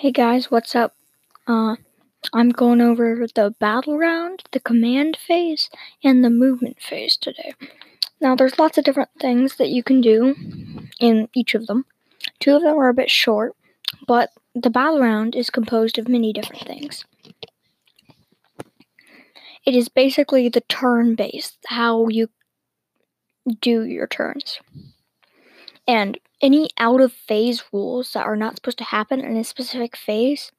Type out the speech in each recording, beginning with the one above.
Hey guys, what's up? Uh, I'm going over the battle round, the command phase, and the movement phase today. Now, there's lots of different things that you can do in each of them. Two of them are a bit short, but the battle round is composed of many different things. It is basically the turn based, how you do your turns. And any out of phase rules that are not supposed to happen in a specific phase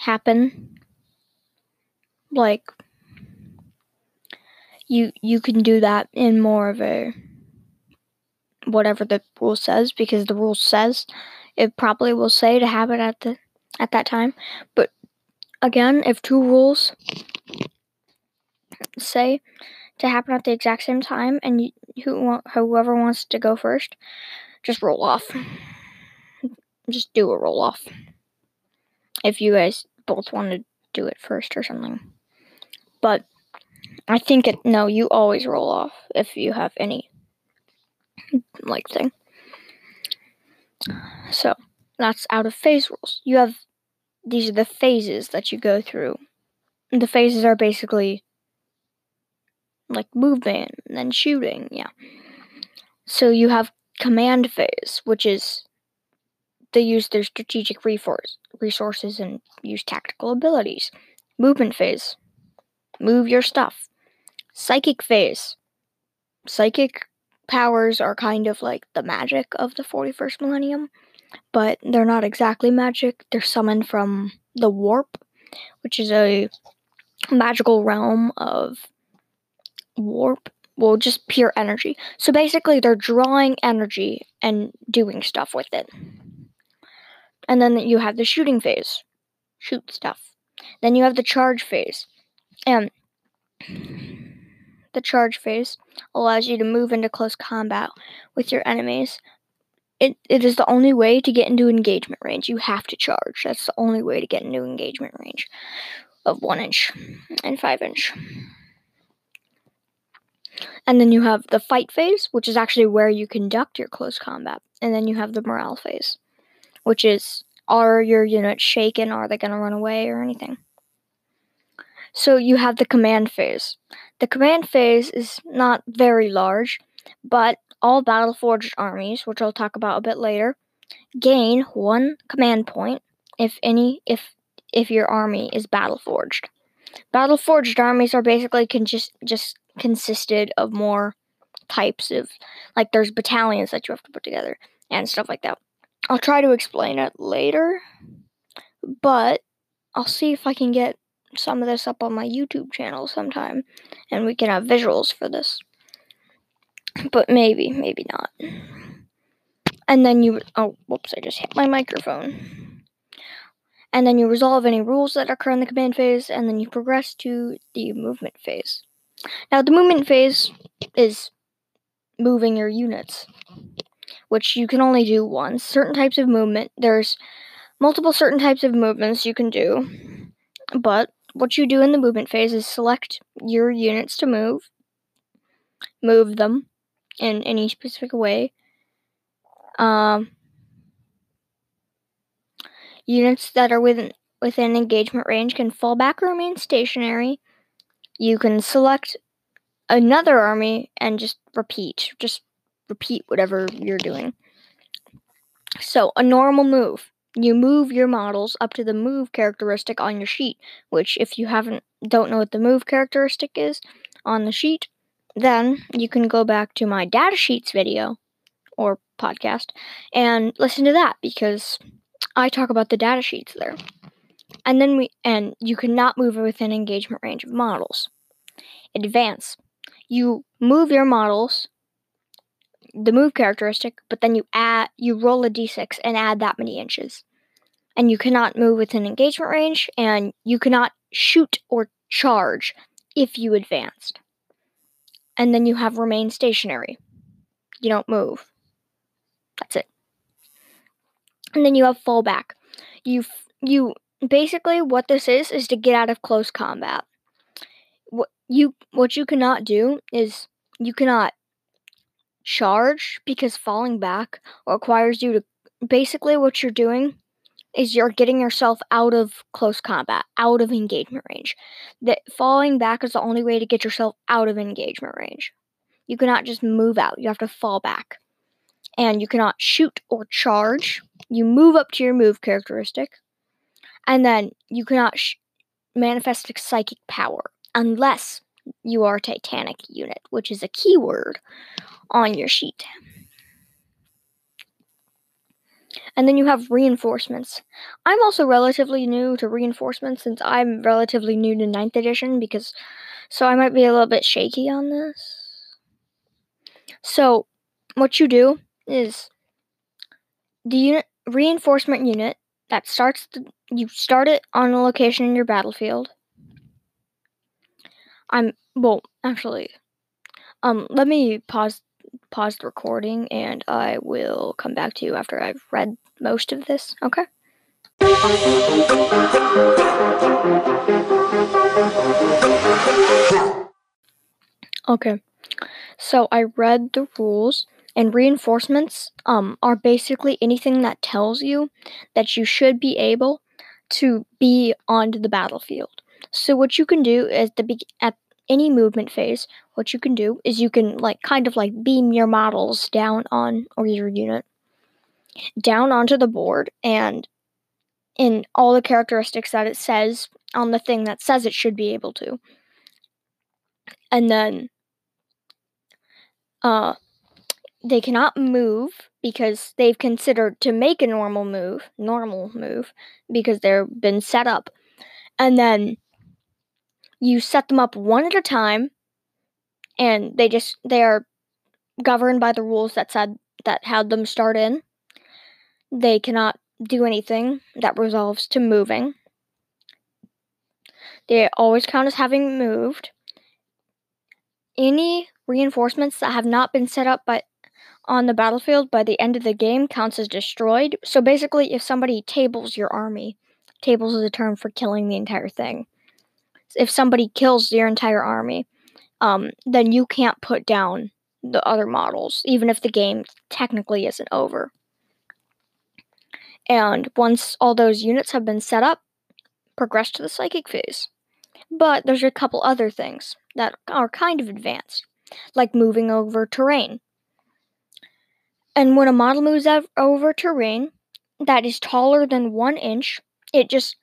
happen. Like you you can do that in more of a whatever the rule says because the rule says it probably will say to happen at the at that time. But again if two rules say to happen at the exact same time, and you, who whoever wants to go first, just roll off. Just do a roll off. If you guys both want to do it first or something, but I think it. No, you always roll off if you have any like thing. So that's out of phase rules. You have these are the phases that you go through. The phases are basically like movement and then shooting. Yeah. So you have command phase, which is they use their strategic resource, resources and use tactical abilities. Movement phase, move your stuff. Psychic phase, psychic powers are kind of like the magic of the 41st millennium, but they're not exactly magic. They're summoned from the warp, which is a magical realm of warp well just pure energy. So basically they're drawing energy and doing stuff with it. And then you have the shooting phase. Shoot stuff. Then you have the charge phase. And the charge phase allows you to move into close combat with your enemies. It, it is the only way to get into engagement range. You have to charge. That's the only way to get into engagement range of one inch and five inch and then you have the fight phase, which is actually where you conduct your close combat. And then you have the morale phase, which is are your units shaken? Are they going to run away or anything? So you have the command phase. The command phase is not very large, but all Battleforged armies, which I'll talk about a bit later, gain one command point if any if if your army is Battleforged. Battleforged armies are basically can just just consisted of more types of like there's battalions that you have to put together and stuff like that. I'll try to explain it later, but I'll see if I can get some of this up on my YouTube channel sometime and we can have visuals for this. But maybe, maybe not. And then you oh whoops, I just hit my microphone. And then you resolve any rules that occur in the command phase, and then you progress to the movement phase. Now, the movement phase is moving your units, which you can only do once. Certain types of movement, there's multiple certain types of movements you can do, but what you do in the movement phase is select your units to move, move them in any specific way. Um, units that are within within engagement range can fall back or remain stationary you can select another army and just repeat. Just repeat whatever you're doing. So, a normal move. You move your models up to the move characteristic on your sheet, which if you haven't don't know what the move characteristic is on the sheet, then you can go back to my data sheets video or podcast and listen to that because I talk about the data sheets there. And then we and you cannot move within engagement range of models. Advance. You move your models, the move characteristic, but then you add you roll a d6 and add that many inches. And you cannot move within engagement range, and you cannot shoot or charge if you advanced. And then you have remain stationary. You don't move. That's it. And then you have fallback. You you basically what this is is to get out of close combat. What you what you cannot do is you cannot charge because falling back requires you to basically what you're doing is you're getting yourself out of close combat, out of engagement range. That falling back is the only way to get yourself out of engagement range. You cannot just move out. You have to fall back. And you cannot shoot or charge. You move up to your move characteristic. And then you cannot sh- manifest psychic power unless you are a Titanic unit, which is a keyword on your sheet. And then you have reinforcements. I'm also relatively new to reinforcements since I'm relatively new to 9th edition because so I might be a little bit shaky on this. So, what you do is the unit reinforcement unit that starts the, you start it on a location in your battlefield. I'm well, actually um let me pause pause the recording and I will come back to you after I've read most of this, okay? Okay. So I read the rules and reinforcements um are basically anything that tells you that you should be able to be on the battlefield. So what you can do is the be- at any movement phase, what you can do is you can like kind of like beam your models down on or your unit down onto the board and in all the characteristics that it says on the thing that says it should be able to. And then uh they cannot move because they've considered to make a normal move, normal move because they've been set up. And then you set them up one at a time and they just they are governed by the rules that said that had them start in. They cannot do anything that resolves to moving. They always count as having moved. Any reinforcements that have not been set up by on the battlefield by the end of the game counts as destroyed so basically if somebody tables your army tables is a term for killing the entire thing if somebody kills your entire army, um, then you can't put down the other models, even if the game technically isn't over. And once all those units have been set up, progress to the psychic phase. But there's a couple other things that are kind of advanced, like moving over terrain. And when a model moves over terrain that is taller than one inch, it just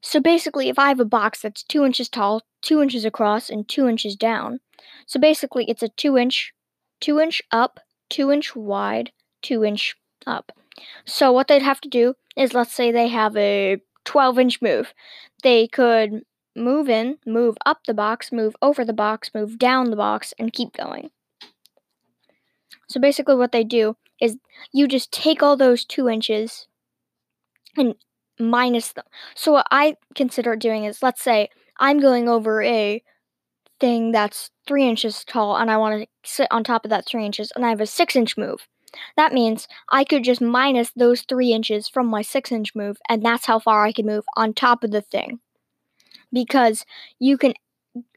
so basically, if I have a box that's two inches tall, two inches across, and two inches down, so basically it's a two inch, two inch up, two inch wide, two inch up. So what they'd have to do is, let's say they have a 12 inch move. They could move in, move up the box, move over the box, move down the box, and keep going. So basically, what they do is you just take all those two inches and minus them. So what I consider doing is, let's say I'm going over a thing that's three inches tall, and I want to sit on top of that three inches, and I have a six inch move. That means I could just minus those three inches from my six inch move, and that's how far I can move on top of the thing. Because you can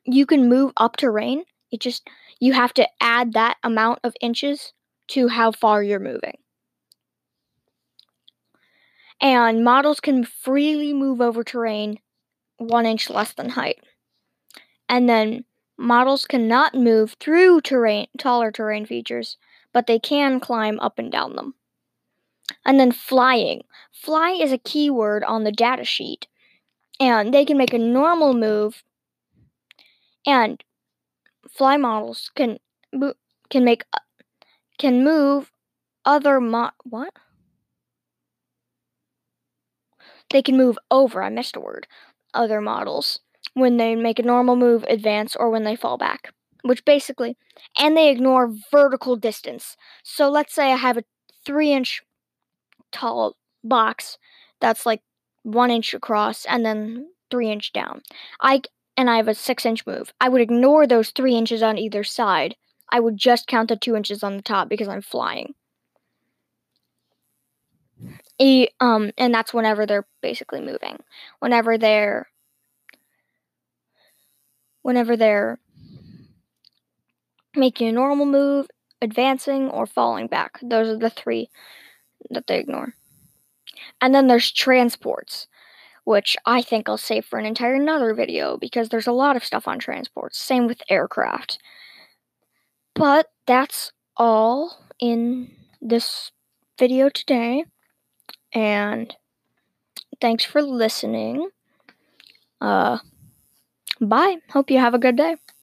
you can move up terrain. It just you have to add that amount of inches to how far you're moving and models can freely move over terrain one inch less than height. And then models cannot move through terrain, taller terrain features, but they can climb up and down them. And then flying. Fly is a keyword on the data sheet, and they can make a normal move. And fly models can can make uh, can move other mo- what? They can move over, I missed a word, other models when they make a normal move, advance, or when they fall back. Which basically, and they ignore vertical distance. So let's say I have a three inch tall box that's like one inch across and then three inch down. I and I have a six inch move. I would ignore those three inches on either side. I would just count the two inches on the top because I'm flying. E, um, and that's whenever they're basically moving. Whenever they're whenever they're making a normal move, advancing, or falling back. Those are the three that they ignore. And then there's transports, which I think I'll save for an entire another video because there's a lot of stuff on transports. Same with aircraft. But that's all in this video today. And thanks for listening. Uh, bye. Hope you have a good day.